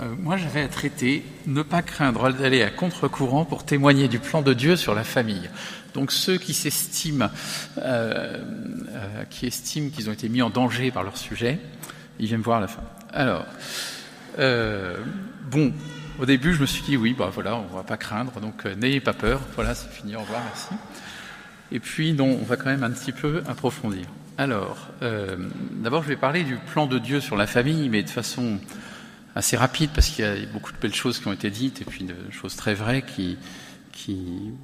Euh, moi, j'avais à traiter ne pas craindre d'aller à contre-courant pour témoigner du plan de Dieu sur la famille. Donc ceux qui s'estiment, euh, euh, qui estiment qu'ils ont été mis en danger par leur sujet, ils viennent voir à la fin. Alors, bon, au début, je me suis dit oui, bah voilà, on va pas craindre, donc n'ayez pas peur. Voilà, c'est fini, au revoir, merci. Et puis, non, on va quand même un petit peu approfondir. Alors, d'abord, je vais parler du plan de Dieu sur la famille, mais de façon assez rapide parce qu'il y a beaucoup de belles choses qui ont été dites et puis de choses très vraies qui, qui,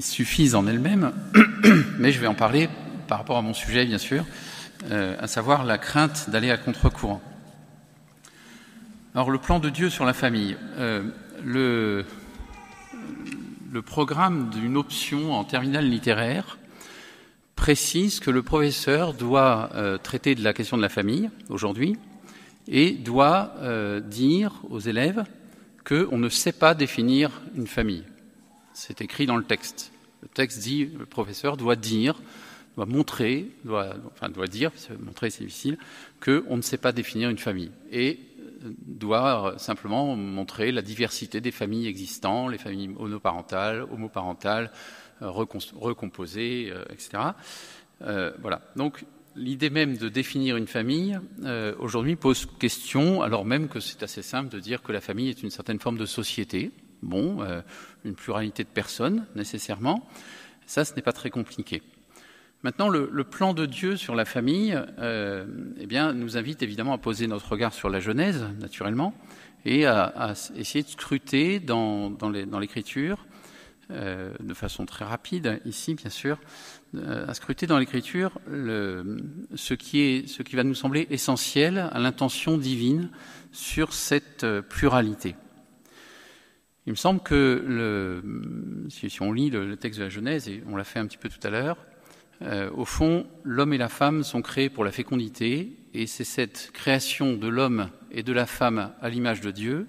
suffisent en elles-mêmes. Mais je vais en parler par rapport à mon sujet, bien sûr, euh, à savoir la crainte d'aller à contre-courant. Alors, le plan de Dieu sur la famille. Euh, le, le programme d'une option en terminale littéraire précise que le professeur doit euh, traiter de la question de la famille aujourd'hui, et doit euh, dire aux élèves qu'on ne sait pas définir une famille. C'est écrit dans le texte. Le texte dit, le professeur doit dire, doit montrer, doit, enfin doit dire, montrer c'est difficile, qu'on ne sait pas définir une famille. Et euh, doit simplement montrer la diversité des familles existantes, les familles monoparentales, homoparentales, euh, recomposées, etc. voilà. Donc l'idée même de définir une famille, euh, aujourd'hui, pose question, alors même que c'est assez simple de dire que la famille est une certaine forme de société, bon, euh, une pluralité de personnes, nécessairement. Ça, ce n'est pas très compliqué. Maintenant, le, plan de Dieu sur la famille euh, eh bien, nous invite évidemment à poser notre regard sur la Genèse, naturellement, et à, essayer de scruter dans l'Écriture, de façon très rapide, ici, bien sûr, euh, à scruter dans l'Écriture ce qui, va nous sembler essentiel à l'intention divine sur cette euh, pluralité. Il me semble que si, on lit le, texte de la Genèse, et on l'a fait un petit peu tout à l'heure, euh, au fond, l'homme et la femme sont créés pour la fécondité, et c'est cette création de l'homme et de la femme à l'image de Dieu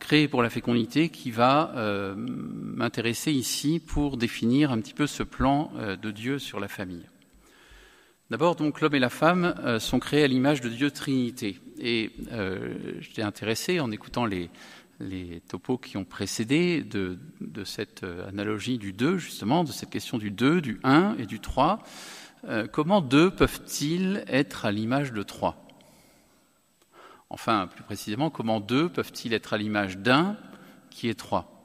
créé pour la fécondité qui va euh, m'intéresser ici pour définir un petit peu ce plan euh, de Dieu sur la famille. D'abord, donc, l'homme et la femme euh, sont créés à l'image de Dieu Trinité. Et j'étais intéressé en écoutant les, les topos qui ont précédé de, de, cette analogie du 2, justement, de cette question du 2, du 1 et du 3. comment deux peuvent-ils être à l'image de 3 Enfin, plus précisément, comment deux peuvent-ils être à l'image d'un qui est trois?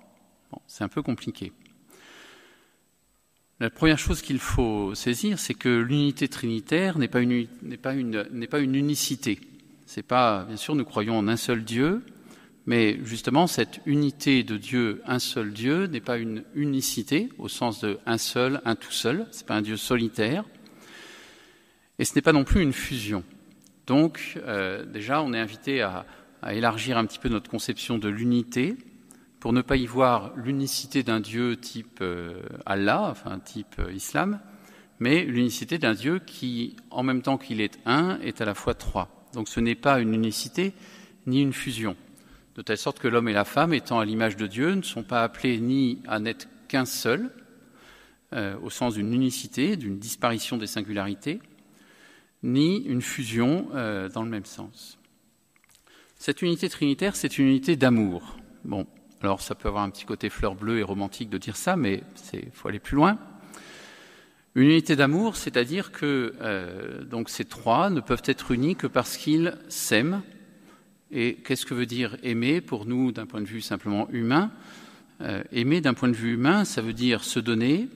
C'est un peu compliqué. La première chose qu'il faut saisir, c'est que l'unité trinitaire n'est pas une, n'est pas une, n'est pas une unicité. C'est pas, bien sûr, nous croyons en un seul Dieu, mais justement, cette unité de Dieu, un seul Dieu, n'est pas une unicité au sens de un seul, un tout seul. C'est pas un Dieu solitaire, et ce n'est pas non plus une fusion. Donc, euh, déjà, on est invité à, élargir un petit peu notre conception de l'unité pour ne pas y voir l'unicité d'un Dieu type euh, Allah, enfin type euh, islam, mais l'unicité d'un Dieu qui, en même temps qu'il est un, est à la fois trois. Donc, ce n'est pas une unicité ni une fusion, de telle sorte que l'homme et la femme, étant à l'image de Dieu, ne sont pas appelés ni à n'être qu'un seul, au sens d'une unicité, d'une disparition des singularités, ni une fusion euh, dans le même sens. Cette unité trinitaire, c'est une unité d'amour. Bon, alors ça peut avoir un petit côté fleur bleue et romantique de dire ça, mais il faut aller plus loin. Une unité d'amour, c'est-à-dire que euh, donc ces trois ne peuvent être unis que parce qu'ils s'aiment. Et qu'est-ce que veut dire aimer pour nous d'un point de vue simplement humain? Euh, Aimer d'un point de vue humain, ça veut dire se donner,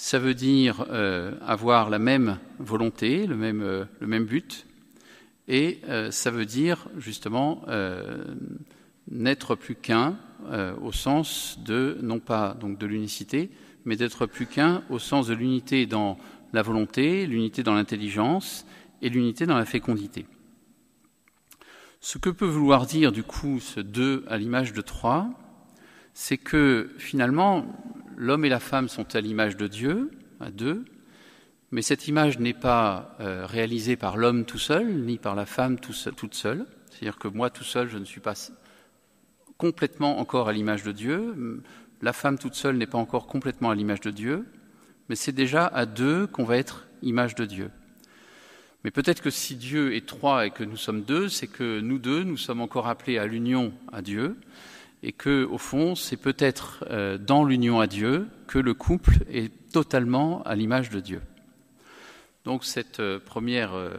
ça veut dire euh, avoir la même volonté, le même, euh, le même but, et euh, ça veut dire justement n'être plus qu'un au sens de, non pas donc de l'unicité, mais d'être plus qu'un au sens de l'unité dans la volonté, l'unité dans l'intelligence et l'unité dans la fécondité. Ce que peut vouloir dire du coup ce deux à l'image de trois, c'est que finalement l'homme et la femme sont à l'image de Dieu, à deux, mais cette image n'est pas euh, réalisée par l'homme tout seul, ni par la femme toute seule. C'est-à-dire que moi tout seul, je ne suis pas complètement encore à l'image de Dieu. La femme toute seule n'est pas encore complètement à l'image de Dieu, mais c'est déjà à deux qu'on va être image de Dieu. Mais peut-être que si Dieu est trois et que nous sommes deux, c'est que nous deux, nous sommes encore appelés à l'union à Dieu, et que, au fond, c'est peut-être euh, dans l'union à Dieu que le couple est totalement à l'image de Dieu. Donc cette euh, première euh,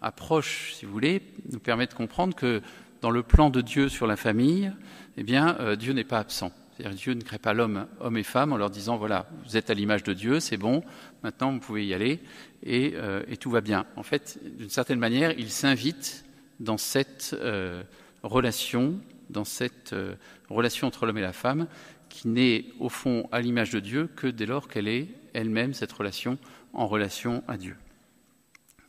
approche, si vous voulez, nous permet de comprendre que dans le plan de Dieu sur la famille, eh bien, Dieu n'est pas absent. C'est-à-dire Dieu ne crée pas l'homme, homme et femme, en leur disant voilà, vous êtes à l'image de Dieu, c'est bon, maintenant vous pouvez y aller et, et tout va bien. En fait, d'une certaine manière, il s'invite dans cette relation, dans cette relation entre l'homme et la femme, qui n'est au fond à l'image de Dieu que dès lors qu'elle est elle-même cette relation en relation à Dieu.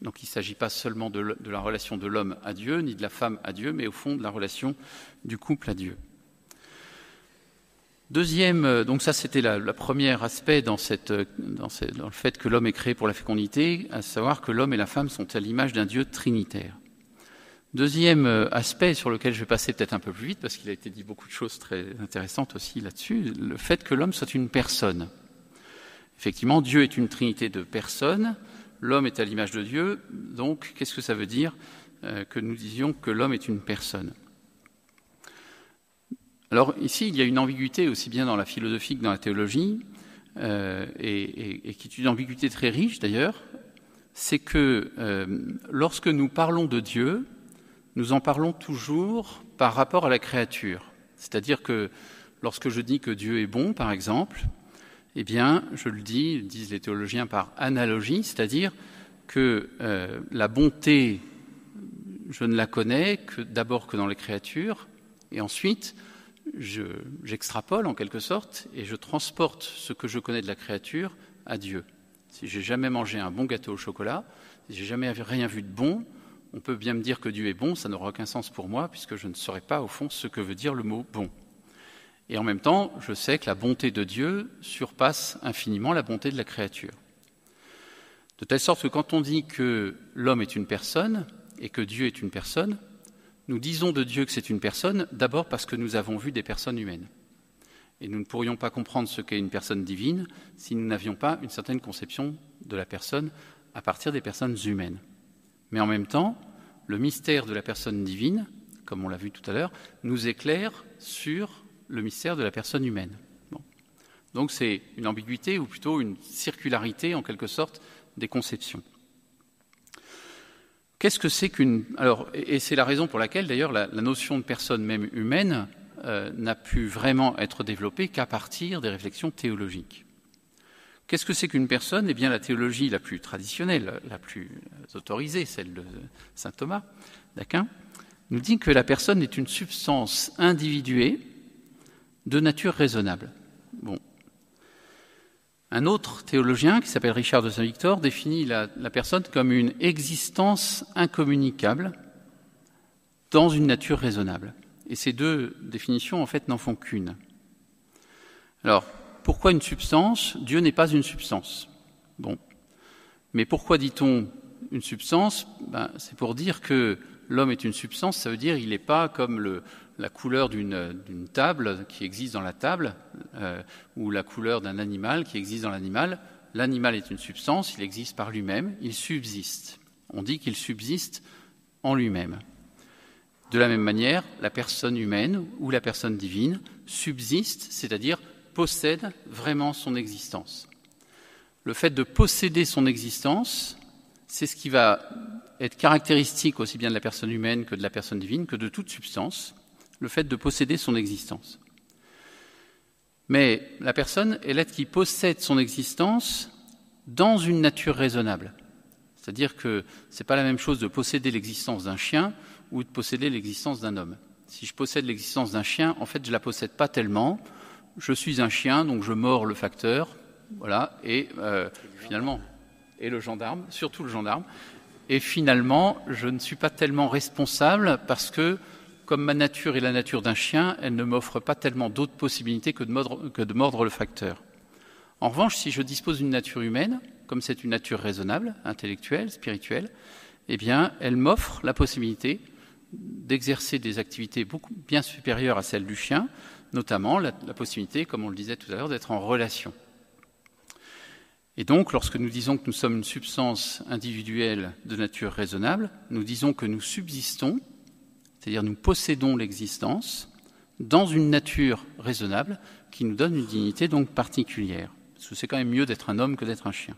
Donc il ne s'agit pas seulement de, la relation de l'homme à Dieu, ni de la femme à Dieu, mais au fond de la relation du couple à Dieu. Deuxième, euh, donc ça c'était le premier aspect dans, dans, dans le fait que l'homme est créé pour la fécondité, à savoir que l'homme et la femme sont à l'image d'un Dieu trinitaire. Deuxième euh, aspect sur lequel je vais passer peut-être un peu plus vite, parce qu'il a été dit beaucoup de choses très intéressantes aussi là-dessus, le fait que l'homme soit une personne. Effectivement, Dieu est une trinité de personnes, l'homme est à l'image de Dieu, donc qu'est-ce que ça veut dire euh, que nous disions que l'homme est une personne? Alors ici, il y a une ambiguïté aussi bien dans la philosophie que dans la théologie, euh, et, qui est une ambiguïté très riche d'ailleurs, c'est que lorsque nous parlons de Dieu, nous en parlons toujours par rapport à la créature. C'est-à-dire que lorsque je dis que Dieu est bon, par exemple, eh bien, je le dis, disent les théologiens, par analogie, c'est-à-dire que euh, la bonté, je ne la connais que d'abord que dans les créatures, et ensuite, j'extrapole en quelque sorte et je transporte ce que je connais de la créature à Dieu. Si j'ai jamais mangé un bon gâteau au chocolat, si j'ai jamais rien vu de bon, on peut bien me dire que Dieu est bon, ça n'aura aucun sens pour moi, puisque je ne saurais pas, au fond, ce que veut dire le mot bon. Et en même temps, je sais que la bonté de Dieu surpasse infiniment la bonté de la créature. De telle sorte que quand on dit que l'homme est une personne et que Dieu est une personne, nous disons de Dieu que c'est une personne d'abord parce que nous avons vu des personnes humaines. Et nous ne pourrions pas comprendre ce qu'est une personne divine si nous n'avions pas une certaine conception de la personne à partir des personnes humaines. Mais en même temps, le mystère de la personne divine, comme on l'a vu tout à l'heure, nous éclaire sur le mystère de la personne humaine. Donc c'est une ambiguïté ou plutôt une circularité en quelque sorte des conceptions. Qu'est-ce que c'est qu'une? Alors et c'est la raison pour laquelle d'ailleurs la, notion de personne même humaine euh, n'a pu vraiment être développée qu'à partir des réflexions théologiques. Qu'est-ce que c'est qu'une personne? Eh bien, la théologie la plus traditionnelle, la plus autorisée, celle de saint Thomas d'Aquin, nous dit que la personne est une substance individuée de nature raisonnable. Bon. Un autre théologien, qui s'appelle Richard de Saint-Victor, définit la, personne comme une existence incommunicable dans une nature raisonnable. Et ces deux définitions, en fait, n'en font qu'une. Alors, pourquoi une substance Dieu n'est pas une substance? Bon. Mais pourquoi dit-on une substance? Ben, C'est pour dire que l'homme est une substance, ça veut dire qu'il n'est pas comme la couleur d'une table qui existe dans la table, euh, ou la couleur d'un animal qui existe dans l'animal. L'animal est une substance, il existe par lui-même, il subsiste. On dit qu'il subsiste en lui-même. De la même manière, la personne humaine ou la personne divine subsiste, c'est-à-dire possède vraiment son existence. Le fait de posséder son existence, c'est ce qui va être caractéristique aussi bien de la personne humaine que de la personne divine, que de toute substance, le fait de posséder son existence. Mais la personne est l'être qui possède son existence dans une nature raisonnable. C'est-à-dire que ce n'est pas la même chose de posséder l'existence d'un chien ou de posséder l'existence d'un homme. Si je possède l'existence d'un chien, en fait, je ne la possède pas tellement, je suis un chien, donc je mords le facteur, voilà, et euh, finalement, et le gendarme, surtout le gendarme, et finalement, je ne suis pas tellement responsable parce que, comme ma nature est la nature d'un chien, elle ne m'offre pas tellement d'autres possibilités que de, mordre, que de mordre le facteur. En revanche, si je dispose d'une nature humaine, comme c'est une nature raisonnable, intellectuelle, spirituelle, eh bien, elle m'offre la possibilité d'exercer des activités beaucoup bien supérieures à celles du chien, notamment la, possibilité, comme on le disait tout à l'heure, d'être en relation. Et donc, lorsque nous disons que nous sommes une substance individuelle de nature raisonnable, nous disons que nous subsistons, c'est-à-dire nous possédons l'existence, dans une nature raisonnable qui nous donne une dignité donc particulière. Parce que c'est quand même mieux d'être un homme que d'être un chien.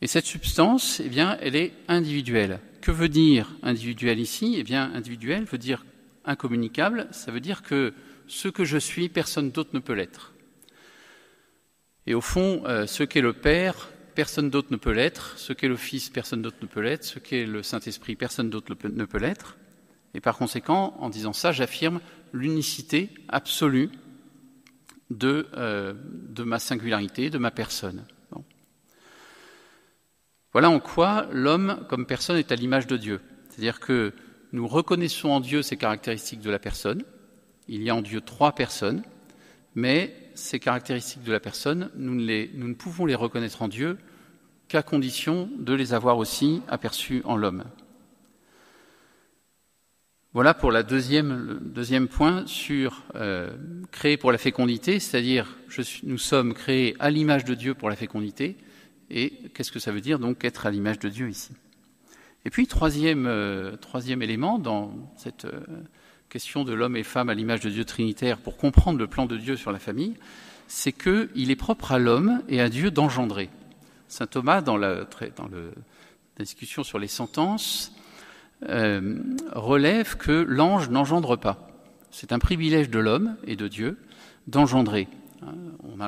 Et cette substance, eh bien, elle est individuelle. Que veut dire individuel ici? Eh bien, individuel veut dire incommunicable. Ça veut dire que ce que je suis, personne d'autre ne peut l'être. Et au fond, euh, ce qu'est le Père, personne d'autre ne peut l'être. Ce qu'est le Fils, personne d'autre ne peut l'être. Ce qu'est le Saint-Esprit, personne d'autre ne peut l'être. Et par conséquent, en disant ça, j'affirme l'unicité absolue de, euh, de, ma singularité, de ma personne. Voilà en quoi l'homme, comme personne, est à l'image de Dieu. C'est-à-dire que nous reconnaissons en Dieu ces caractéristiques de la personne. Il y a en Dieu trois personnes, mais ces caractéristiques de la personne, nous ne, pouvons les reconnaître en Dieu qu'à condition de les avoir aussi aperçues en l'homme. Voilà pour la deuxième, le deuxième point sur euh, créer pour la fécondité, c'est-à-dire nous sommes créés à l'image de Dieu pour la fécondité. Et qu'est-ce que ça veut dire donc être à l'image de Dieu ici? Et puis troisième, euh, troisième élément dans cette euh, question de l'homme et femme à l'image de Dieu trinitaire pour comprendre le plan de Dieu sur la famille, c'est qu'il est propre à l'homme et à Dieu d'engendrer. Saint Thomas, dans la, dans le, la discussion sur les sentences, euh, relève que l'ange n'engendre pas. C'est un privilège de l'homme et de Dieu d'engendrer. Hein, on,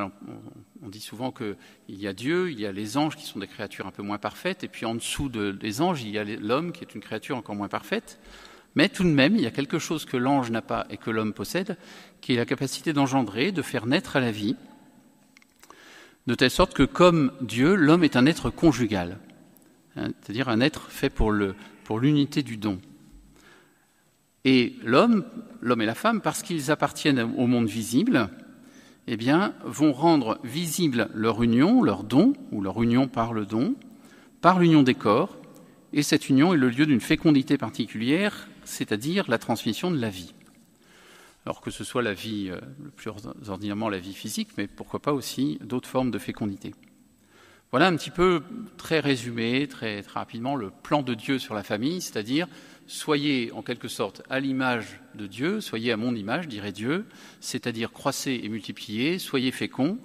on, dit souvent qu'il y a Dieu, il y a les anges qui sont des créatures un peu moins parfaites, et puis en dessous des anges, il y a l'homme qui est une créature encore moins parfaite. Mais tout de même, il y a quelque chose que l'ange n'a pas et que l'homme possède, qui est la capacité d'engendrer, de faire naître à la vie, de telle sorte que, comme Dieu, l'homme est un être conjugal, hein, c'est-à-dire un être fait pour, pour l'unité du don. Et l'homme, l'homme et la femme, parce qu'ils appartiennent au monde visible, eh bien, vont rendre visible leur union, leur don, ou leur union par le don, par l'union des corps, et cette union est le lieu d'une fécondité particulière c'est-à-dire la transmission de la vie. Alors que ce soit la vie, euh, le plus ordinairement la vie physique, mais pourquoi pas aussi d'autres formes de fécondité. Voilà un petit peu très résumé, très, très rapidement, le plan de Dieu sur la famille, c'est-à-dire soyez en quelque sorte à l'image de Dieu, soyez à mon image, dirait Dieu, c'est-à-dire croissez et multipliez, soyez féconds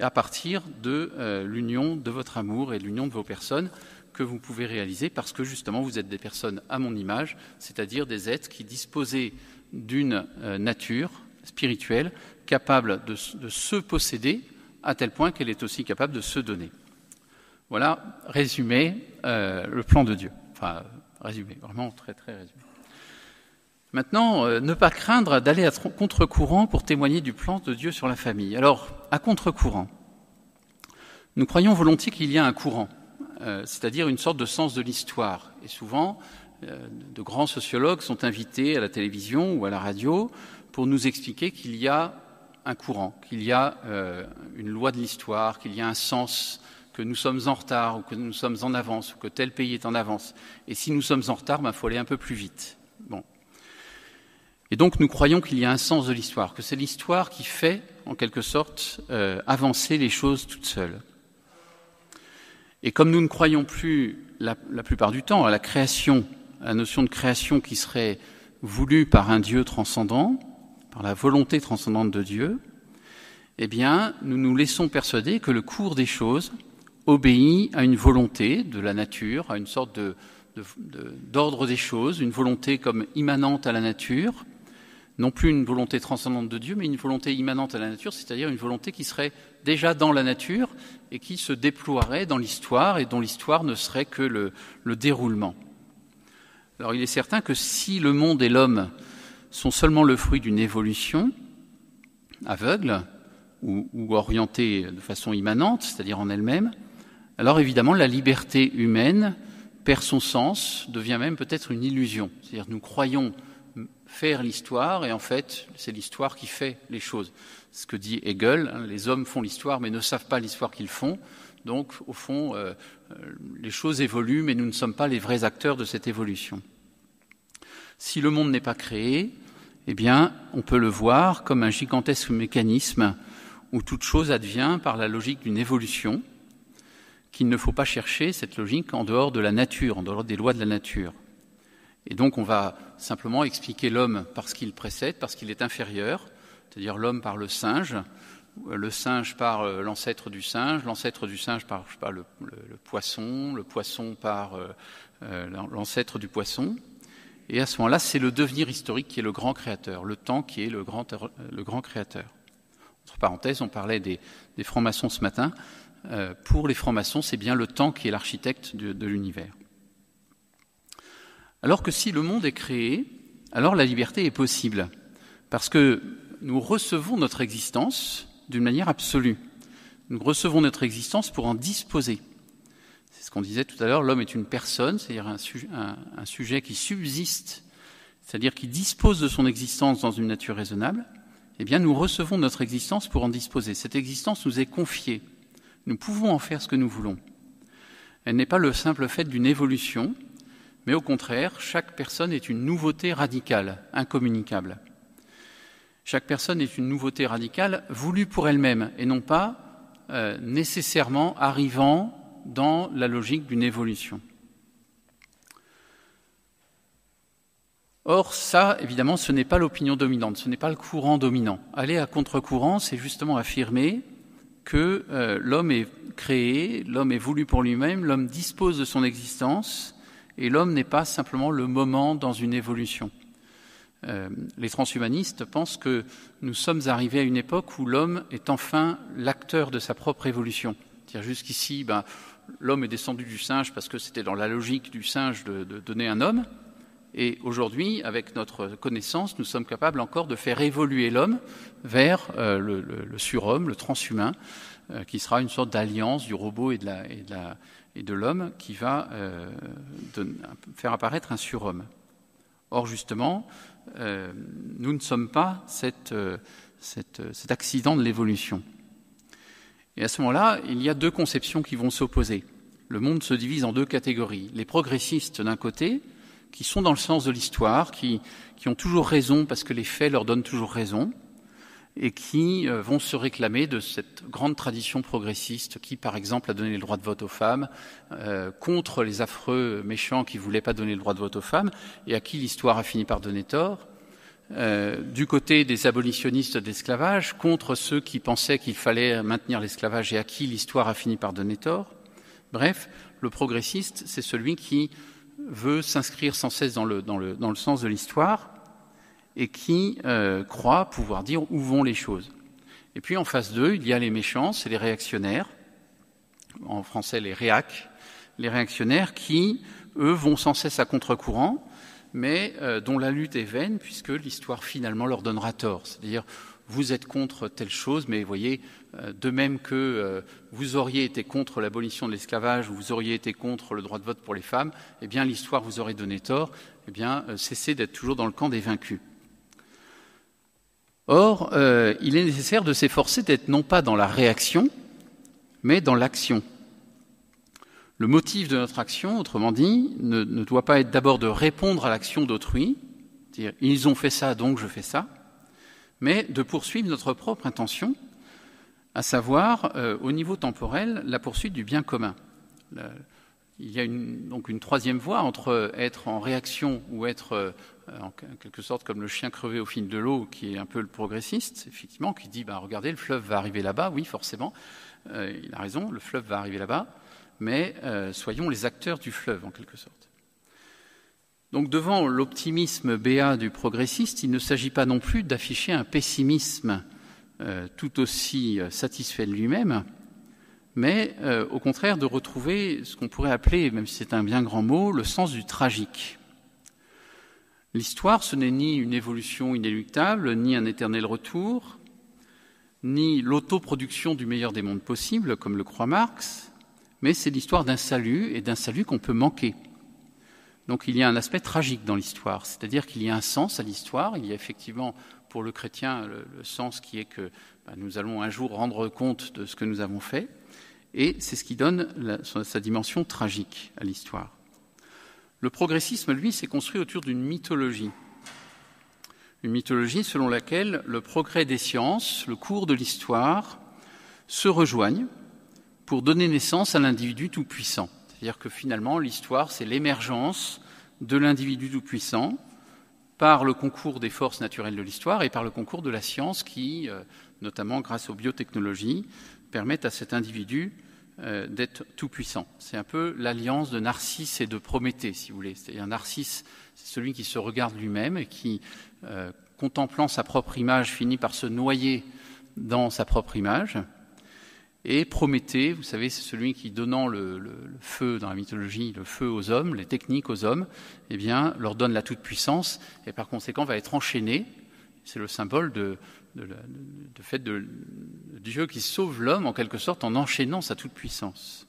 à partir de euh, l'union de votre amour et l'union de vos personnes que vous pouvez réaliser parce que justement vous êtes des personnes à mon image, c'est-à-dire des êtres qui disposaient d'une euh, nature spirituelle capable de, se posséder à tel point qu'elle est aussi capable de se donner. Voilà, résumé, euh, le plan de Dieu. Résumé, vraiment très très résumé. Maintenant, euh, ne pas craindre d'aller à contre-courant pour témoigner du plan de Dieu sur la famille. Alors, à contre-courant, nous croyons volontiers qu'il y a un courant. Euh, c'est-à-dire une sorte de sens de l'histoire. Et souvent, euh, de grands sociologues sont invités à la télévision ou à la radio pour nous expliquer qu'il y a un courant, qu'il y a une loi de l'histoire, qu'il y a un sens, que nous sommes en retard ou que nous sommes en avance ou que tel pays est en avance. Et si nous sommes en retard, il ben, faut aller un peu plus vite. Bon. Et donc nous croyons qu'il y a un sens de l'histoire, que c'est l'histoire qui fait, en quelque sorte, avancer les choses toutes seules. Et comme nous ne croyons plus la, plupart du temps à la création, à la notion de création qui serait voulue par un Dieu transcendant, par la volonté transcendante de Dieu, eh bien, nous nous laissons persuader que le cours des choses obéit à une volonté de la nature, à une sorte d'ordre des choses, une volonté comme immanente à la nature, non plus une volonté transcendante de Dieu, mais une volonté immanente à la nature, c'est-à-dire une volonté qui serait déjà dans la nature et qui se déploierait dans l'histoire et dont l'histoire ne serait que le, déroulement. Alors il est certain que si le monde et l'homme sont seulement le fruit d'une évolution aveugle ou, ou orientée de façon immanente, c'est-à-dire en elle-même, alors évidemment la liberté humaine perd son sens, devient même peut-être une illusion. C'est-à-dire nous croyons faire l'histoire, et en fait, c'est l'histoire qui fait les choses. Ce que dit Hegel, hein, les hommes font l'histoire, mais ne savent pas l'histoire qu'ils font. Donc, au fond, euh, euh, les choses évoluent, mais nous ne sommes pas les vrais acteurs de cette évolution. Si le monde n'est pas créé, eh bien, on peut le voir comme un gigantesque mécanisme où toute chose advient par la logique d'une évolution, qu'il ne faut pas chercher cette logique en dehors de la nature, en dehors des lois de la nature. Et donc on va simplement expliquer l'homme parce qu'il précède, parce qu'il est inférieur, c'est-à-dire l'homme par le singe, le singe par euh, l'ancêtre du singe, l'ancêtre du singe par le, poisson, le poisson par euh, euh, l'ancêtre du poisson. Et à ce moment-là, c'est le devenir historique qui est le grand créateur, le temps qui est le grand, le grand créateur. Entre parenthèses, on parlait des, francs-maçons ce matin. Pour les francs-maçons, c'est bien le temps qui est l'architecte de l'univers. Alors que si le monde est créé, alors la liberté est possible, parce que nous recevons notre existence d'une manière absolue. Nous recevons notre existence pour en disposer. C'est ce qu'on disait tout à l'heure, l'homme est une personne, c'est-à-dire un, sujet qui subsiste, c'est-à-dire qui dispose de son existence dans une nature raisonnable. Eh bien, nous recevons notre existence pour en disposer. Cette existence nous est confiée. Nous pouvons en faire ce que nous voulons. Elle n'est pas le simple fait d'une évolution, mais au contraire, chaque personne est une nouveauté radicale, incommunicable. Chaque personne est une nouveauté radicale voulue pour elle-même et non pas euh, nécessairement arrivant dans la logique d'une évolution. Or, ça, évidemment, ce n'est pas l'opinion dominante, ce n'est pas le courant dominant. Aller à contre-courant, c'est justement affirmer que euh, l'homme est créé, l'homme est voulu pour lui-même, l'homme dispose de son existence, et l'homme n'est pas simplement le moment dans une évolution. Euh, les transhumanistes pensent que nous sommes arrivés à une époque où l'homme est enfin l'acteur de sa propre évolution. Jusqu'ici, ben, l'homme est descendu du singe parce que c'était dans la logique du singe de, donner un homme. Et aujourd'hui, avec notre connaissance, nous sommes capables encore de faire évoluer l'homme vers euh, le, surhomme, le transhumain, euh, qui sera une sorte d'alliance du robot et de l'homme qui va faire apparaître un surhomme. Or, justement, euh, nous ne sommes pas euh, cet accident de l'évolution. Et à ce moment-là, il y a deux conceptions qui vont s'opposer. Le monde se divise en deux catégories. Les progressistes d'un côté, qui sont dans le sens de l'histoire, qui, ont toujours raison parce que les faits leur donnent toujours raison, et qui euh, vont se réclamer de cette grande tradition progressiste qui, par exemple, a donné le droit de vote aux femmes, euh, contre les affreux méchants qui ne voulaient pas donner le droit de vote aux femmes, et à qui l'histoire a fini par donner tort. Euh, du côté des abolitionnistes d'esclavage, contre ceux qui pensaient qu'il fallait maintenir l'esclavage et à qui l'histoire a fini par donner tort. Bref, le progressiste, c'est celui qui veut s'inscrire sans cesse dans le, dans le sens de l'histoire, et qui euh, croient pouvoir dire où vont les choses. Et puis en face d'eux, il y a les méchants, c'est les réactionnaires, en français les réacs, les réactionnaires qui, eux, vont sans cesse à contre-courant, mais euh, dont la lutte est vaine puisque l'histoire finalement leur donnera tort. C'est-à-dire, vous êtes contre telle chose, mais voyez, de même que vous auriez été contre l'abolition de l'esclavage ou vous auriez été contre le droit de vote pour les femmes, eh bien l'histoire vous aurait donné tort. Eh bien, cessez d'être toujours dans le camp des vaincus. Or, euh, il est nécessaire de s'efforcer d'être non pas dans la réaction, mais dans l'action. Le motif de notre action, autrement dit, ne, doit pas être d'abord de répondre à l'action d'autrui, dire ils ont fait ça, donc je fais ça, mais de poursuivre notre propre intention, à savoir, euh, au niveau temporel, la poursuite du bien commun. il y a donc une troisième voie entre être en réaction ou être euh, en quelque sorte comme le chien crevé au fil de l'eau, qui est un peu le progressiste, effectivement, qui dit bah, regardez, le fleuve va arriver là-bas, oui, forcément, euh, il a raison, le fleuve va arriver là-bas, mais soyons les acteurs du fleuve, en quelque sorte. Donc, devant l'optimisme béat du progressiste, il ne s'agit pas non plus d'afficher un pessimisme tout aussi satisfait de lui-même, mais au contraire de retrouver ce qu'on pourrait appeler, même si c'est un bien grand mot, le sens du tragique. L'histoire, ce n'est ni une évolution inéluctable, ni un éternel retour, ni l'autoproduction du meilleur des mondes possibles, comme le croit Marx, mais c'est l'histoire d'un salut et d'un salut qu'on peut manquer. Donc il y a un aspect tragique dans l'histoire, c'est-à-dire qu'il y a un sens à l'histoire, il y a effectivement pour le chrétien le, sens qui est que bah, nous allons un jour rendre compte de ce que nous avons fait, et c'est ce qui donne sa dimension tragique à l'histoire. Le progressisme, lui, s'est construit autour d'une mythologie. Une mythologie selon laquelle le progrès des sciences, le cours de l'histoire, se rejoignent pour donner naissance à l'individu tout-puissant. C'est-à-dire que finalement, l'histoire, c'est l'émergence de l'individu tout-puissant par le concours des forces naturelles de l'histoire et par le concours de la science qui, euh, notamment grâce aux biotechnologies, permettent à cet individu euh, d'être tout-puissant. C'est un peu l'alliance de Narcisse et de Prométhée, si vous voulez. C'est-à-dire Narcisse, c'est celui qui se regarde lui-même et qui, euh, contemplant sa propre image, finit par se noyer dans sa propre image. Et Prométhée, vous savez, c'est celui qui, donnant le, feu dans la mythologie, le feu aux hommes, les techniques aux hommes, eh bien, leur donne la toute-puissance et par conséquent va être enchaîné. C'est le symbole de, fait de, Dieu qui sauve l'homme en quelque sorte en enchaînant sa toute-puissance.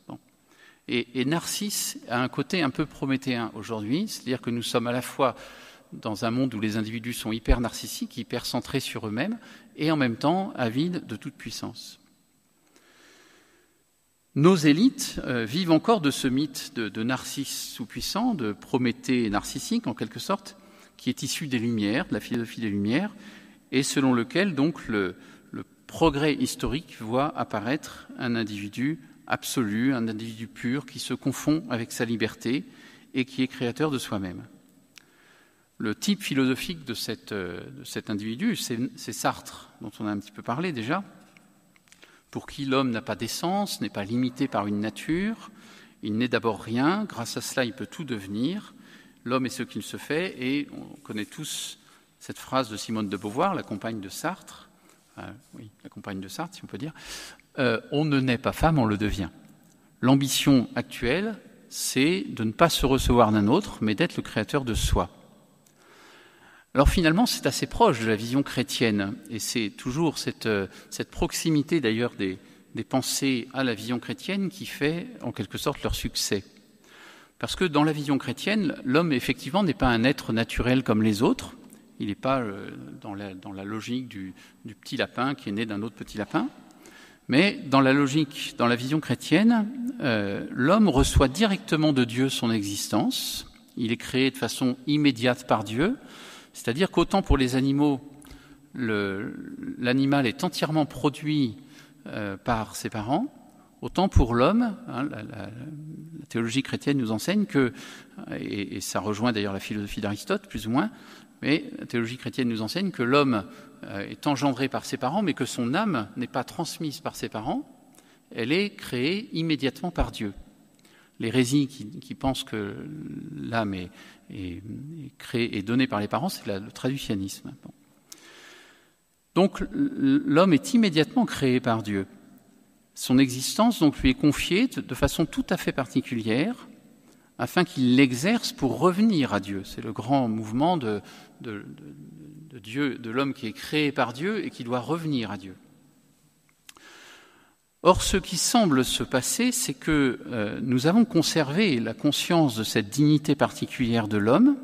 Et, et, Narcisse a un côté un peu prométhéen aujourd'hui, c'est-à-dire que nous sommes à la fois dans un monde où les individus sont hyper narcissiques, hyper centrés sur eux-mêmes, et en même temps avides de toute puissance. Nos élites euh, vivent encore de ce mythe de, Narcisse tout-puissant, de Prométhée narcissique en quelque sorte, qui est issu des Lumières, de la philosophie des Lumières, et selon lequel donc le, progrès historique voit apparaître un individu absolu, un individu pur qui se confond avec sa liberté et qui est créateur de soi-même. Le type philosophique de, euh, de cet individu, c'est Sartre, dont on a un petit peu parlé déjà, pour qui l'homme n'a pas d'essence, n'est pas limité par une nature, il n'est d'abord rien, grâce à cela il peut tout devenir, l'homme est ce qu'il se fait, et on connaît tous cette phrase de Simone de Beauvoir, la compagne de Sartre, euh, oui, la compagne de Sartre si on peut dire, euh, on ne naît pas femme, on le devient. L'ambition actuelle, c'est de ne pas se recevoir d'un autre, mais d'être le créateur de soi. Alors finalement, c'est assez proche de la vision chrétienne, et c'est toujours cette, euh, proximité d'ailleurs des, pensées à la vision chrétienne qui fait en quelque sorte leur succès. Parce que dans la vision chrétienne, l'homme effectivement n'est pas un être naturel comme les autres, il n'est pas euh, dans la, logique du, petit lapin qui est né d'un autre petit lapin, mais dans la logique, dans la vision chrétienne, euh, l'homme reçoit directement de Dieu son existence, il est créé de façon immédiate par Dieu, c'est-à-dire qu'autant pour les animaux, l'animal est entièrement produit euh, par ses parents, autant pour l'homme, hein, la, théologie chrétienne nous enseigne que, et, ça rejoint d'ailleurs la philosophie d'Aristote plus ou moins, mais la théologie chrétienne nous enseigne que l'homme euh, est engendré par ses parents, mais que son âme n'est pas transmise par ses parents, elle est créée immédiatement par Dieu. L'hérésie qui, pense que l'âme est, est, créé et donné par les parents, c'est le traducianisme. Donc l'homme est immédiatement créé par Dieu. Son existence donc lui est confiée de façon tout à fait particulière afin qu'il l'exerce pour revenir à Dieu. C'est le grand mouvement de Dieu, de l'homme qui est créé par Dieu et qui doit revenir à Dieu. Or, ce qui semble se passer, c'est que euh, nous avons conservé la conscience de cette dignité particulière de l'homme,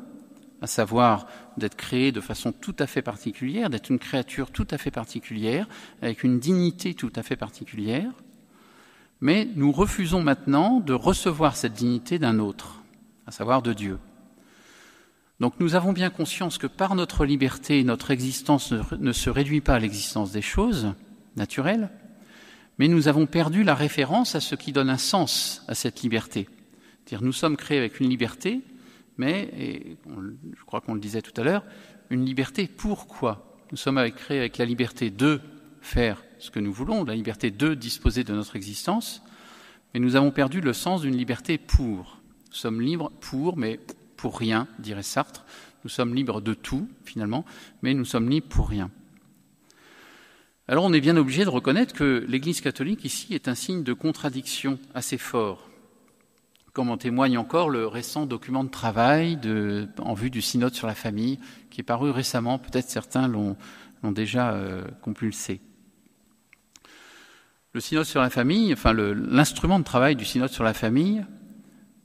à savoir d'être créé de façon tout à fait particulière, d'être une créature tout à fait particulière, avec une dignité tout à fait particulière, mais nous refusons maintenant de recevoir cette dignité d'un autre, à savoir de Dieu. Donc nous avons bien conscience que par notre liberté, notre existence ne se réduit pas à l'existence des choses naturelles, mais nous avons perdu la référence à ce qui donne un sens à cette liberté. dire nous sommes créés avec une liberté, mais, et je crois qu'on le disait tout à l'heure, une liberté pourquoi Nous sommes créés avec la liberté de faire ce que nous voulons, la liberté de disposer de notre existence, mais nous avons perdu le sens d'une liberté pour. Nous sommes libres pour, mais pour rien, dirait Sartre. Nous sommes libres de tout, finalement, mais nous sommes libres pour rien. Alors on est bien obligé de reconnaître que l'Église catholique ici est un signe de contradiction assez fort, comme en témoigne encore le récent document de travail en vue du synode sur la famille, qui est paru récemment, peut-être certains l'ont déjà euh, compulsé. Le synode sur la famille, enfin l'instrument de travail du synode sur la famille,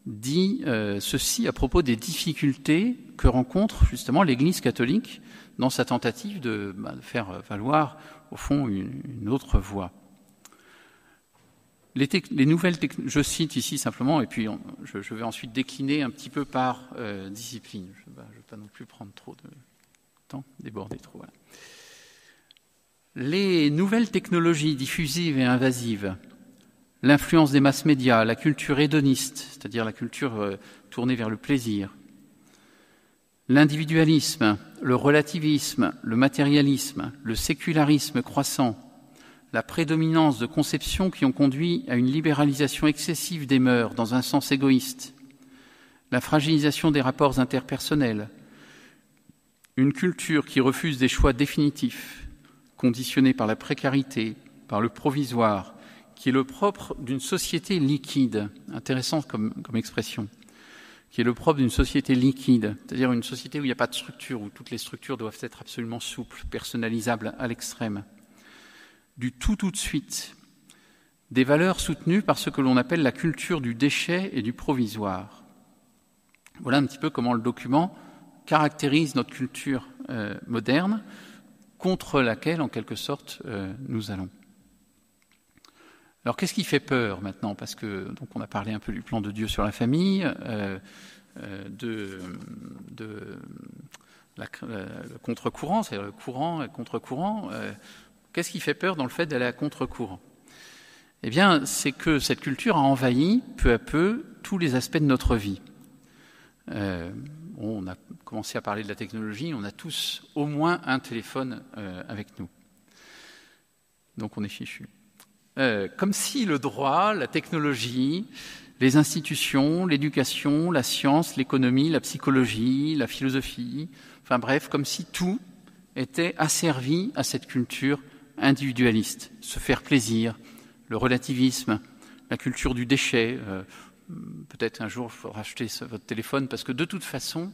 dit euh, ceci à propos des difficultés que rencontre justement l'Église catholique dans sa tentative de, bah, faire valoir au fond une, autre voie. Les, nouvelles je cite ici simplement, et puis je, vais ensuite décliner un petit peu par euh, discipline. Je ne vais pas non plus prendre trop de temps débordé trop. Les nouvelles technologies diffusives et invasives, l'influence des masses médias, la culture hédoniste, c'est-à-dire la culture euh, tournée vers le plaisir, l'individualisme, le relativisme, le matérialisme, le sécularisme croissant, la prédominance de conceptions qui ont conduit à une libéralisation excessive des mœurs dans un sens égoïste, la fragilisation des rapports interpersonnels, une culture qui refuse des choix définitifs, conditionnés par la précarité, par le provisoire, qui est le propre d'une société liquide, intéressant comme, comme expression, qui est le propre d'une société liquide, c'est-à-dire une société où il n'y a pas de structure, où toutes les structures doivent être absolument souples, personnalisables à l'extrême, du tout tout de suite, des valeurs soutenues par ce que l'on appelle la culture du déchet et du provisoire. Voilà un petit peu comment le document caractérise notre culture euh, moderne, contre laquelle, en quelque sorte, euh, nous allons. Alors, qu'est-ce qui fait peur maintenant? Parce que donc on a parlé un peu du plan de Dieu sur la famille, euh, de, de la, le contre-courant, c'est-à-dire le courant et contre-courant. qu'est-ce qui fait peur dans le fait d'aller à contre-courant? Eh bien, c'est que cette culture a envahi peu à peu tous les aspects de notre vie. Euh, on a commencé à parler de la technologie, on a tous au moins un téléphone euh, avec nous. Donc on est fichu. Euh, comme si le droit, la technologie, les institutions, l'éducation, la science, l'économie, la psychologie, la philosophie, enfin bref, comme si tout était asservi à cette culture individualiste, se faire plaisir, le relativisme, la culture du déchet, peut-être un jour il faudra acheter votre téléphone parce que de toute façon,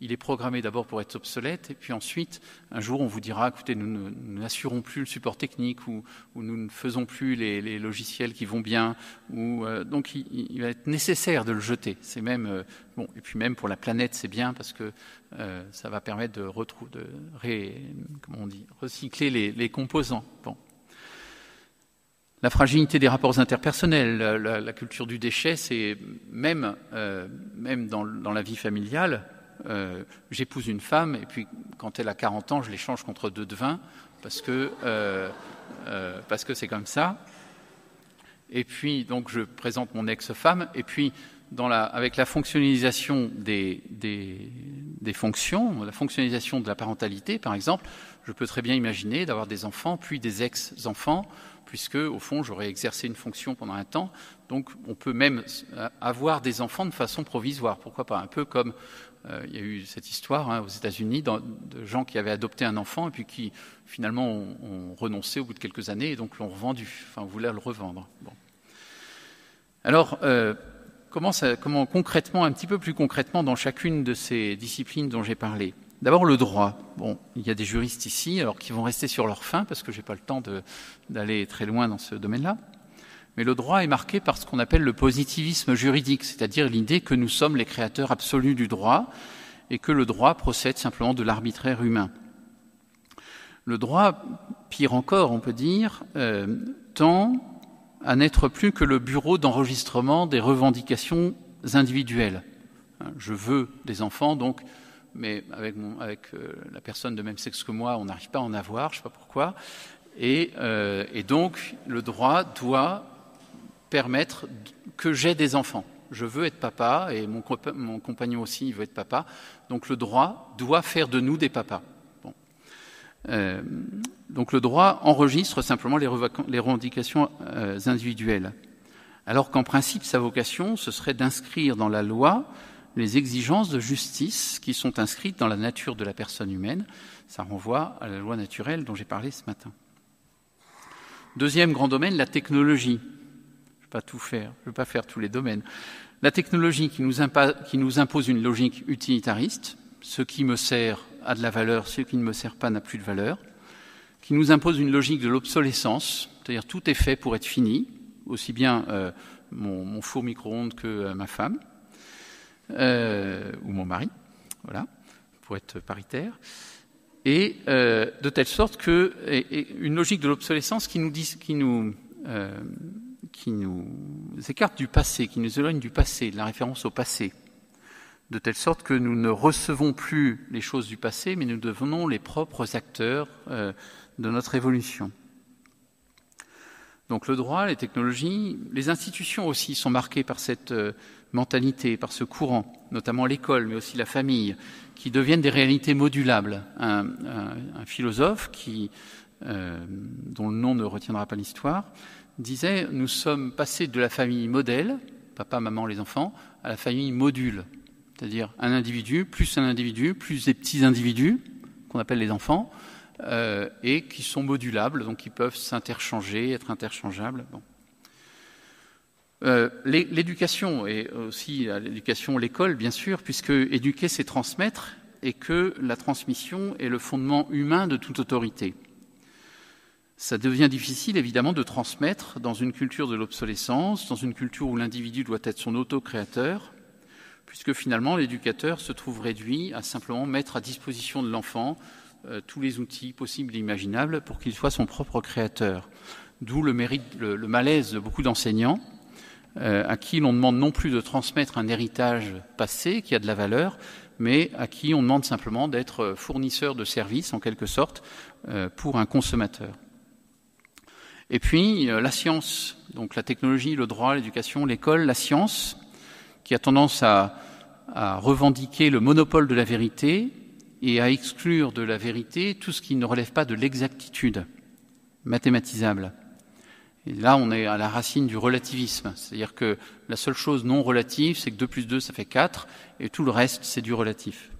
il est programmé d'abord pour être obsolète et puis ensuite, un jour, on vous dira, écoutez, nous n'assurons plus le support technique ou, nous ne faisons plus les, logiciels qui vont bien. Ou, euh, donc, il, va être nécessaire de le jeter. C'est même euh, bon. Et puis même pour la planète, c'est bien parce que euh, ça va permettre de, de comment on dit, recycler les, composants. Bon la fragilité des rapports interpersonnels, la, culture du déchet, c'est même dans, la vie familiale, euh, j'épouse une femme et puis quand elle a 40 ans, je l'échange contre deux de vin parce que euh, parce que c'est comme ça. Et puis donc je présente mon ex-femme et puis avec la fonctionnalisation des, des, des fonctions, la fonctionnalisation de la parentalité, par exemple, je peux très bien imaginer d'avoir des enfants puis des ex-enfants puisque, au fond, j'aurais exercé une fonction pendant un temps. Donc, on peut même avoir des enfants de façon provisoire. Pourquoi pas? Un peu comme euh, il y a eu cette histoire hein, aux États-Unis de gens qui avaient adopté un enfant et puis qui, finalement, ont, renoncé au bout de quelques années et donc l'ont revendu, enfin, voulaient le revendre. Bon. Alors, euh, comment, ça, comment concrètement, un petit peu plus concrètement, dans chacune de ces disciplines dont j'ai parlé D'abord le droit. Bon, il y a des juristes ici, alors qui vont rester sur leur fin parce que j'ai pas le temps d'aller très loin dans ce domaine-là. Mais le droit est marqué par ce qu'on appelle le positivisme juridique, c'est-à-dire l'idée que nous sommes les créateurs absolus du droit et que le droit procède simplement de l'arbitraire humain. Le droit, pire encore, on peut dire, euh, tend à n'être plus que le bureau d'enregistrement des revendications individuelles. Je veux des enfants, donc mais avec, euh, la personne de même sexe que moi, on n'arrive pas à en avoir, je ne sais pas pourquoi. Et, euh, et, donc, le droit doit permettre que j'ai des enfants. Je veux être papa, et mon, compagnon aussi, il veut être papa. Donc, le droit doit faire de nous des papas. Euh, donc, le droit enregistre simplement les, revendications individuelles. Alors qu'en principe, sa vocation, ce serait d'inscrire dans la loi les exigences de justice qui sont inscrites dans la nature de la personne humaine. Ça renvoie à la loi naturelle dont j'ai parlé ce matin. Deuxième grand domaine, la technologie. Je ne vais pas tout faire, je ne vais pas faire tous les domaines. La technologie qui nous, impose une logique utilitariste, ce qui me sert a de la valeur, ce qui ne me sert pas n'a plus de valeur, qui nous impose une logique de l'obsolescence, c'est-à-dire tout est fait pour être fini, aussi bien euh, mon, mon, four micro-ondes que euh, ma femme, euh, ou mon mari, voilà, pour être paritaire, et euh, de telle sorte que une logique de l'obsolescence qui nous dit, qui nous euh, qui nous écarte du passé, qui nous éloigne du passé, de la référence au passé. de telle sorte que nous ne recevons plus les choses du passé, mais nous devenons les propres acteurs de notre évolution. Donc le droit, les technologies, les institutions aussi sont marquées par cette euh, mentalité, par ce courant, notamment l'école, mais aussi la famille, qui deviennent des réalités modulables. Un, philosophe qui, euh, dont le nom ne retiendra pas l'histoire, disait Nous sommes passés de la famille modèle, papa, maman, les enfants, à la famille module, c'est-à-dire un individu, plus un individu, plus des petits individus, qu'on appelle les enfants, euh, et qui sont modulables, donc qui peuvent s'interchanger, être interchangeables. Euh, l'éducation et aussi l'éducation, l'école, bien sûr, puisque éduquer, c'est transmettre, et que la transmission est le fondement humain de toute autorité. Ça devient difficile, évidemment, de transmettre dans une culture de l'obsolescence, dans une culture où l'individu doit être son auto-créateur, puisque finalement l'éducateur se trouve réduit à simplement mettre à disposition de l'enfant euh, tous les outils possibles et imaginables pour qu'il soit son propre créateur. D'où le, mérite, le, malaise de beaucoup d'enseignants euh, à qui l'on demande non plus de transmettre un héritage passé qui a de la valeur, mais à qui on demande simplement d'être fournisseur de services, en quelque sorte, euh, pour un consommateur. Et puis euh, la science, donc la technologie, le droit, l'éducation, l'école, la science, qui a tendance à, revendiquer le monopole de la vérité et à exclure de la vérité tout ce qui ne relève pas de l'exactitude mathématisable. Et là, on est à la racine du relativisme, c'est-à-dire que la seule chose non relative, c'est que 2 plus 2, ça fait 4, et tout le reste, c'est du relatif.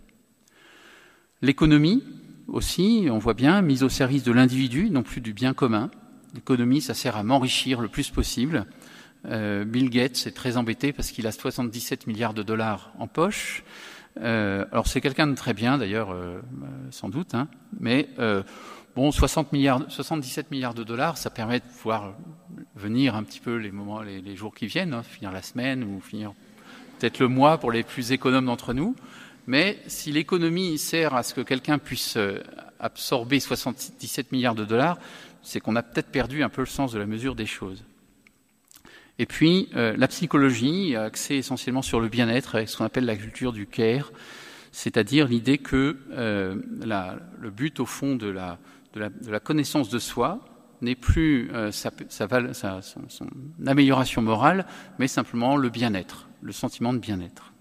L'économie, aussi, on voit bien, mise au service de l'individu, non plus du bien commun, L'économie, ça sert à m'enrichir le plus possible. Euh, Bill Gates est très embêté parce qu'il a 77 milliards de dollars en poche. Euh, alors c'est quelqu'un de très bien d'ailleurs, euh, sans doute, hein, mais bon, 60 milliards, 77 milliards de dollars, ça permet de pouvoir venir un petit peu les moments, les, jours qui viennent, hein, finir la semaine ou finir peut-être le mois pour les plus économes d'entre nous. Mais si l'économie sert à ce que quelqu'un puisse absorber 77 milliards de dollars, c'est qu'on a peut-être perdu un peu le sens de la mesure des choses. Et puis, euh, la psychologie, axée essentiellement sur le bien-être, avec ce qu'on appelle la culture du care, c'est-à-dire l'idée que euh, le but, au fond, de la, connaissance de soi n'est plus euh, sa, son, amélioration morale, mais simplement le bien-être, le sentiment de bien-être.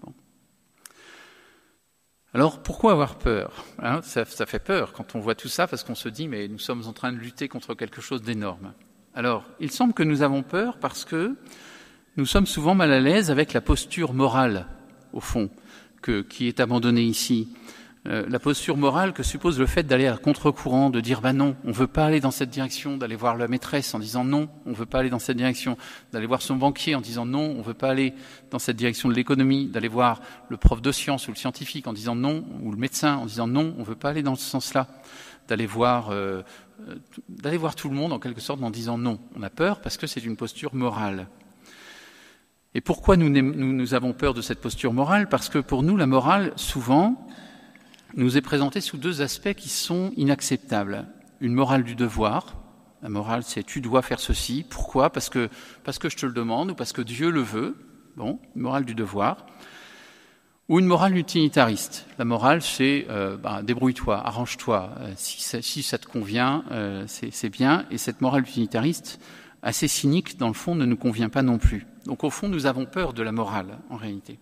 Alors pourquoi avoir peur hein, ça, fait peur quand on voit tout ça parce qu'on se dit mais nous sommes en train de lutter contre quelque chose d'énorme. Alors il semble que nous avons peur parce que nous sommes souvent mal à l'aise avec la posture morale, au fond, qui est abandonnée ici. Euh, la posture morale que suppose le fait d'aller à contre-courant, de dire bah non, on ne veut pas aller dans cette direction, d'aller voir la maîtresse en disant non, on ne veut pas aller dans cette direction, d'aller voir son banquier en disant non, on ne veut pas aller dans cette direction de l'économie, d'aller voir le prof de sciences ou le scientifique en disant non, ou le médecin en disant non, on ne veut pas aller dans ce sens-là, d'aller voir, euh, euh, d'aller voir tout le monde en quelque sorte en disant non. On a peur parce que c'est une posture morale. Et pourquoi nous, nous avons peur de cette posture morale? Parce que pour nous, la morale, souvent, nous est présenté sous deux aspects qui sont inacceptables. Une morale du devoir. La morale, c'est tu dois faire ceci. Pourquoi? Parce que, parce que je te le demande ou parce que Dieu le veut. Bon, morale du devoir. Ou une morale utilitariste. La morale, c'est euh, ben, débrouille-toi, arrange-toi. Euh, si, ça, si, ça, te convient, euh, c'est bien. Et cette morale utilitariste, assez cynique, dans le fond, ne nous convient pas non plus. Donc au fond, nous avons peur de la morale, en réalité.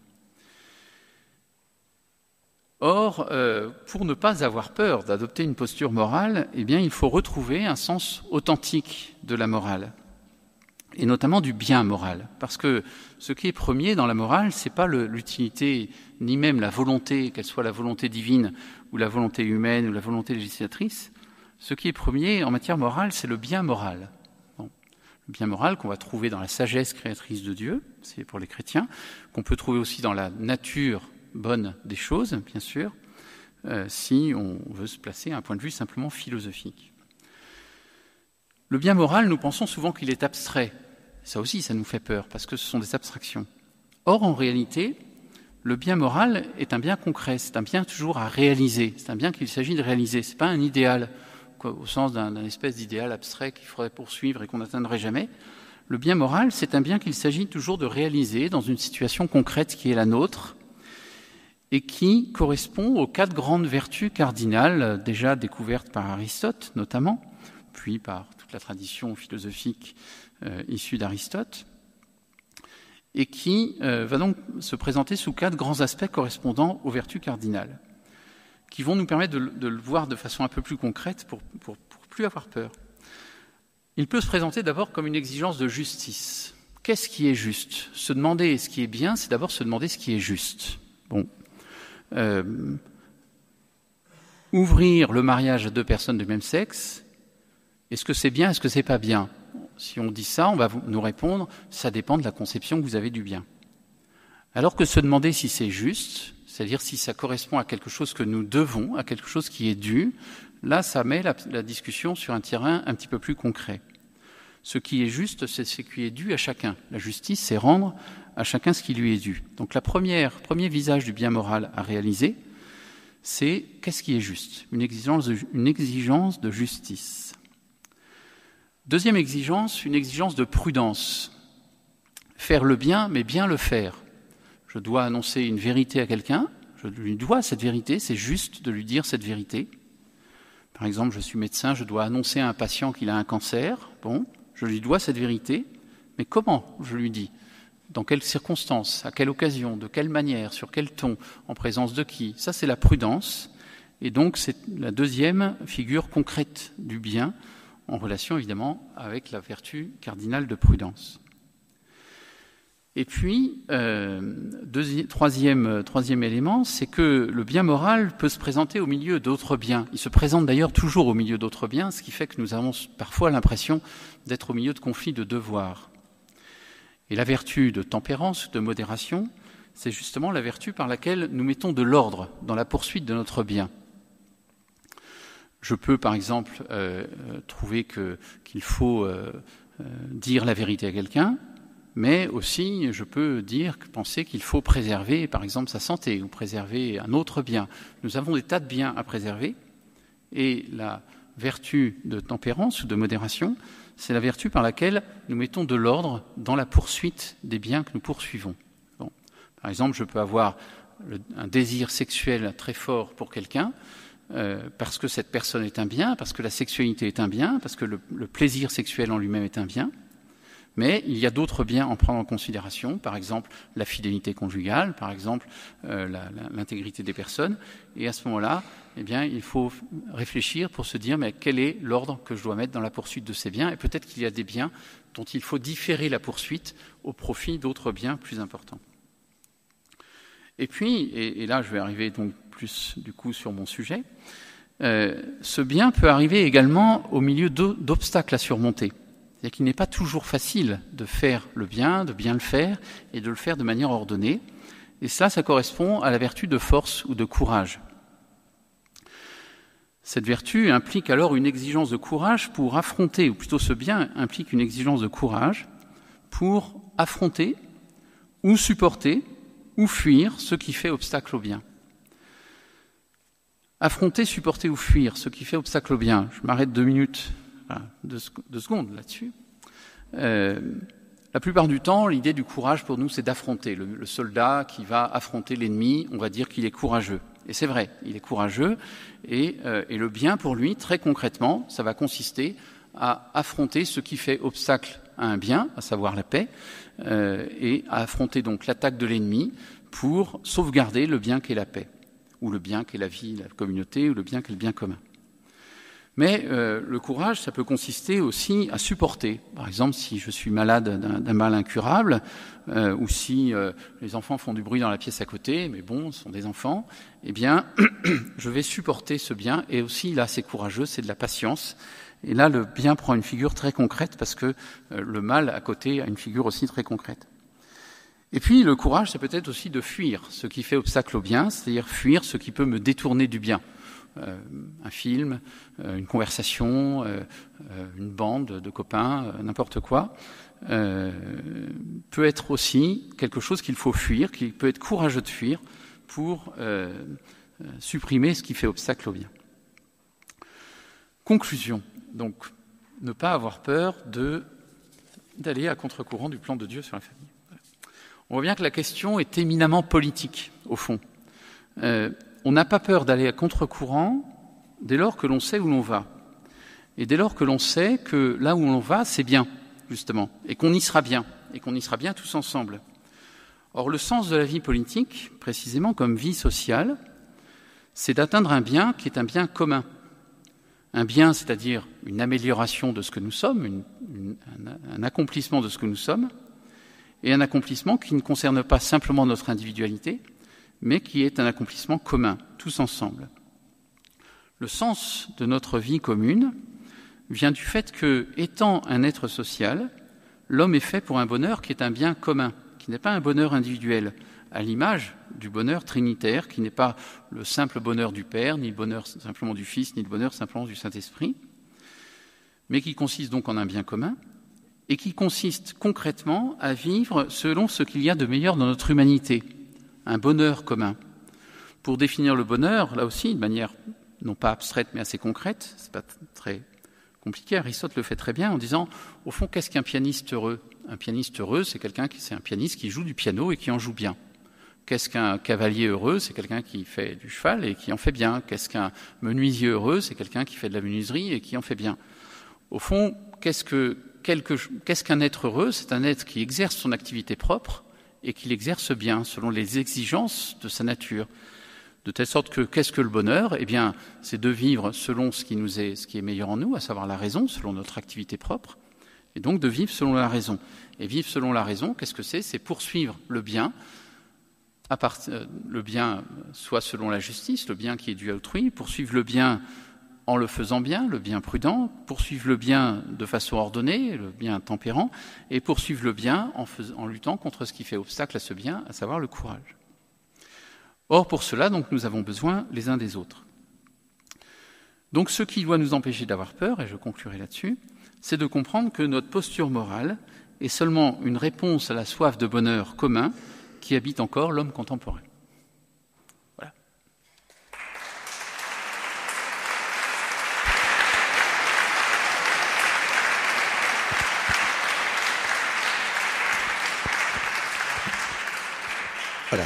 Or, euh, pour ne pas avoir peur d'adopter une posture morale, eh bien, il faut retrouver un sens authentique de la morale, et notamment du bien moral, parce que ce qui est premier dans la morale, c'est pas l'utilité ni même la volonté, qu'elle soit la volonté divine ou la volonté humaine ou la volonté législatrice. Ce qui est premier en matière morale, c'est le bien moral. le bien moral qu'on va trouver dans la sagesse créatrice de Dieu, c'est pour les chrétiens, qu'on peut trouver aussi dans la nature bonne des choses, bien sûr, euh, si on veut se placer à un point de vue simplement philosophique. Le bien moral, nous pensons souvent qu'il est abstrait. Ça aussi, ça nous fait peur, parce que ce sont des abstractions. Or, en réalité, le bien moral est un bien concret, c'est un bien toujours à réaliser, c'est un bien qu'il s'agit de réaliser, ce n'est pas un idéal, au sens d'un espèce d'idéal abstrait qu'il faudrait poursuivre et qu'on n'atteindrait jamais. Le bien moral, c'est un bien qu'il s'agit toujours de réaliser dans une situation concrète qui est la nôtre, et qui correspond aux quatre grandes vertus cardinales déjà découvertes par Aristote notamment, puis par toute la tradition philosophique euh, issue d'Aristote, et qui euh, va donc se présenter sous quatre grands aspects correspondant aux vertus cardinales, qui vont nous permettre de, le voir de façon un peu plus concrète pour, pour, pour plus avoir peur. Il peut se présenter d'abord comme une exigence de justice. Qu'est-ce qui est juste? Se demander ce qui est bien, c'est d'abord se demander ce qui est juste. Bon. Euh, ouvrir le mariage à deux personnes de même sexe, est-ce que c'est bien, est-ce que c'est pas bien? Si on dit ça, on va nous répondre, ça dépend de la conception que vous avez du bien. Alors que se demander si c'est juste, c'est-à-dire si ça correspond à quelque chose que nous devons, à quelque chose qui est dû, Là, ça met la, discussion sur un terrain un petit peu plus concret. Ce qui est juste, c'est ce qui est dû à chacun. La justice, c'est rendre à chacun ce qui lui est dû. Donc, la première, premier visage du bien moral à réaliser, c'est qu'est-ce qui est juste? Une exigence, une exigence de justice. Deuxième exigence, une exigence de prudence. Faire le bien, mais bien le faire. Je dois annoncer une vérité à quelqu'un, je lui dois cette vérité, c'est juste de lui dire cette vérité. Par exemple, je suis médecin, je dois annoncer à un patient qu'il a un cancer. Bon, je lui dois cette vérité, mais comment je lui dis? Dans quelles circonstances À quelle occasion De quelle manière Sur quel ton En présence de qui? Ça, c'est la prudence. Et donc, c'est la deuxième figure concrète du bien, en relation évidemment avec la vertu cardinale de prudence. Et puis, euh, troisième, troisième élément, c'est que le bien moral peut se présenter au milieu d'autres biens. Il se présente d'ailleurs toujours au milieu d'autres biens, ce qui fait que nous avons parfois l'impression d'être au milieu de conflits de devoirs. Et la vertu de tempérance, de modération, c'est justement la vertu par laquelle nous mettons de l'ordre dans la poursuite de notre bien. Je peux, par exemple, euh, trouver qu'il faut euh, euh, dire la vérité à quelqu'un, mais aussi je peux penser qu'il faut préserver, par exemple, sa santé ou préserver un autre bien. Nous avons des tas de biens à préserver, et la vertu de tempérance ou de modération, c'est la vertu par laquelle nous mettons de l'ordre dans la poursuite des biens que nous poursuivons. Par exemple, je peux avoir un désir sexuel très fort pour quelqu'un, euh, parce que cette personne est un bien, parce que la sexualité est un bien, parce que le plaisir sexuel en lui-même est un bien. Mais il y a d'autres biens à prendre en considération, par exemple la fidélité conjugale, par exemple euh, l'intégrité des personnes. Et à ce moment-là, eh bien, il faut réfléchir pour se dire mais quel est l'ordre que je dois mettre dans la poursuite de ces biens? Et peut-être qu'il y a des biens dont il faut différer la poursuite au profit d'autres biens plus importants. Et puis, et, là je vais arriver donc plus du coup sur mon sujet, euh, ce bien peut arriver également au milieu d'obstacles à surmonter. C'est-à-dire qu'il n'est pas toujours facile de faire le bien, de bien le faire et de le faire de manière ordonnée. Et ça, ça correspond à la vertu de force ou de courage. Cette vertu implique alors une exigence de courage pour affronter, ou plutôt ce bien implique une exigence de courage pour affronter ou supporter ou fuir ce qui fait obstacle au bien. Affronter, supporter ou fuir ce qui fait obstacle au bien. Je m'arrête deux minutes deux, secondes là-dessus. Euh, la plupart du temps, l'idée du courage pour nous, c'est d'affronter. Le, soldat qui va affronter l'ennemi, on va dire qu'il est courageux. Et c'est vrai, il est courageux. Et, euh, et, le bien pour lui, très concrètement, ça va consister à affronter ce qui fait obstacle à un bien, à savoir la paix, euh, et à affronter donc l'attaque de l'ennemi pour sauvegarder le bien qu'est la paix, ou le bien qu'est la vie, la communauté, ou le bien qu'est le bien commun. Mais euh, le courage, ça peut consister aussi à supporter. Par exemple, si je suis malade d'un mal incurable, euh, ou si les enfants font du bruit dans la pièce à côté, mais bon, ce sont des enfants, eh bien, je vais supporter ce bien. Et aussi, là, c'est courageux, c'est de la patience. Et là, le bien prend une figure très concrète parce que le mal à côté a une figure aussi très concrète. Et puis, le courage, c'est peut-être aussi de fuir ce qui fait obstacle au bien, c'est-à-dire fuir ce qui peut me détourner du bien. Euh, un film, euh, une conversation, euh, une bande de copains, n'importe quoi, peut être aussi quelque chose qu'il faut fuir, qu'il peut être courageux de fuir pour supprimer ce qui fait obstacle au bien. Conclusion. Donc, ne pas avoir peur d'aller à contre-courant du plan de Dieu sur la famille. On voit bien que la question est éminemment politique, au fond. Euh, on n'a pas peur d'aller à contre-courant dès lors que l'on sait où l'on va. Et dès lors que l'on sait que là où l'on va, c'est bien, justement, et qu'on y sera bien, et qu'on y sera bien tous ensemble. Or, le sens de la vie politique, précisément comme vie sociale, c'est d'atteindre un bien qui est un bien commun. Un bien, c'est-à-dire une amélioration de ce que nous sommes, un, accomplissement de ce que nous sommes, et un accomplissement qui ne concerne pas simplement notre individualité, mais qui est un accomplissement commun, tous ensemble. Le sens de notre vie commune vient du fait que, étant un être social, l'homme est fait pour un bonheur qui est un bien commun, qui n'est pas un bonheur individuel, à l'image du bonheur trinitaire, qui n'est pas le simple bonheur du Père, ni le bonheur simplement du Fils, ni le bonheur simplement du Saint-Esprit, mais qui consiste donc en un bien commun, et qui consiste concrètement à vivre selon ce qu'il y a de meilleur dans notre humanité, un bonheur commun. Pour définir le bonheur, là aussi, de manière non pas abstraite mais assez concrète, c'est pas très compliqué, Aristote le fait très bien en disant, au fond, qu'est-ce qu'un pianiste heureux? Un pianiste heureux, c'est quelqu'un qui, c'est un pianiste qui joue du piano et qui en joue bien. Qu'est-ce qu'un cavalier heureux C'est quelqu'un qui fait du cheval et qui en fait bien. Qu'est-ce qu'un menuisier heureux C'est quelqu'un qui fait de la menuiserie et qui en fait bien. Au fond, qu'est-ce que qu'est-ce qu'un être heureux C'est un être qui exerce son activité propre et qui l'exerce bien, selon les exigences de sa nature. De telle sorte que qu'est-ce que le bonheur? Eh bien, c'est de vivre selon ce qui est, ce qui est meilleur en nous, à savoir la raison, selon notre activité propre, et donc de vivre selon la raison. Et vivre selon la raison, qu'est-ce que c'est? C'est poursuivre le bien, euh, le bien soit selon la justice, le bien qui est dû à autrui, poursuivre le bien en le faisant bien, le bien prudent, poursuivre le bien de façon ordonnée, le bien tempérant, et poursuivre le bien en, en, luttant contre ce qui fait obstacle à ce bien, à savoir le courage. Or, pour cela, donc, nous avons besoin les uns des autres. Donc, ce qui doit nous empêcher d'avoir peur, et je conclurai là-dessus, c'est de comprendre que notre posture morale est seulement une réponse à la soif de bonheur commun qui habite encore l'homme contemporain.